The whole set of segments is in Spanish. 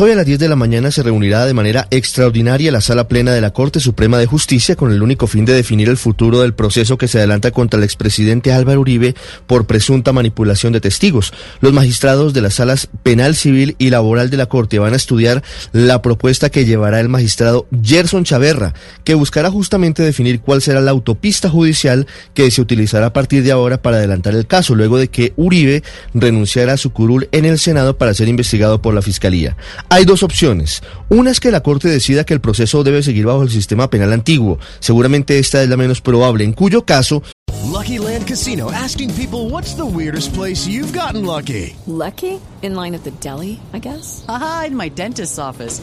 Hoy a las 10 de la mañana se reunirá de manera extraordinaria la Sala Plena de la Corte Suprema de Justicia con el único fin de definir el futuro del proceso que se adelanta contra el expresidente Álvaro Uribe por presunta manipulación de testigos. Los magistrados de las salas penal, civil y laboral de la Corte van a estudiar la propuesta que llevará el magistrado Gerson Chaverra, que buscará justamente definir cuál será la autopista judicial que se utilizará a partir de ahora para adelantar el caso, luego de que Uribe renunciara a su curul en el Senado para ser investigado por la Fiscalía. Hay dos opciones. Una es que la Corte decida que el proceso debe seguir bajo el sistema penal antiguo. Seguramente esta es la menos probable, en cuyo caso... Lucky Land Casino, asking people what's the weirdest place you've gotten lucky. Lucky? In line at the deli, I guess? Aha, in my dentist's office.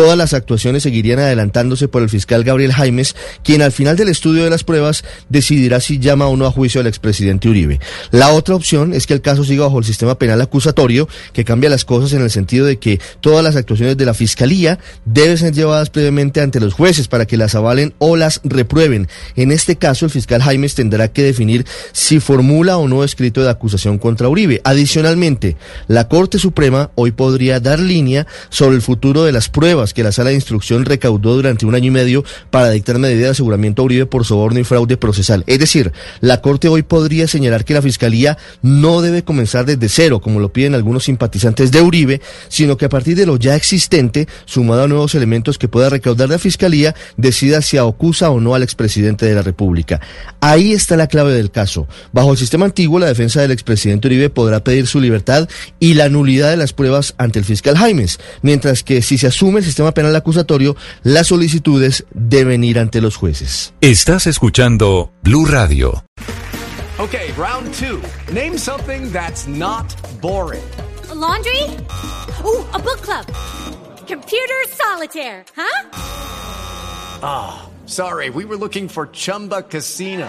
Todas las actuaciones seguirían adelantándose por el fiscal Gabriel Jaimes, quien al final del estudio de las pruebas decidirá si llama o no a juicio al expresidente Uribe. La otra opción es que el caso siga bajo el sistema penal acusatorio, que cambia las cosas en el sentido de que todas las actuaciones de la fiscalía deben ser llevadas previamente ante los jueces para que las avalen o las reprueben. En este caso, el fiscal Jaimes tendrá que definir si formula o no escrito de acusación contra Uribe. Adicionalmente, la Corte Suprema hoy podría dar línea sobre el futuro de las pruebas que la sala de instrucción recaudó durante un año y medio para dictar medida de aseguramiento a Uribe por soborno y fraude procesal. Es decir, la Corte hoy podría señalar que la Fiscalía no debe comenzar desde cero, como lo piden algunos simpatizantes de Uribe, sino que a partir de lo ya existente, sumado a nuevos elementos que pueda recaudar la Fiscalía, decida si acusa o no al expresidente de la República. Ahí está la clave del caso. Bajo el sistema antiguo, la defensa del expresidente Uribe podrá pedir su libertad y la nulidad de las pruebas ante el fiscal Jaimes, mientras que si se asume el sistema penal acusatorio, las solicitudes deben ir ante los jueces. Estás escuchando Blue Radio. Okay, round two. Name something that's not boring. A laundry? Ooh, a book club. Computer solitaire, huh? Ah, oh, sorry. We were looking for Chumba Casino.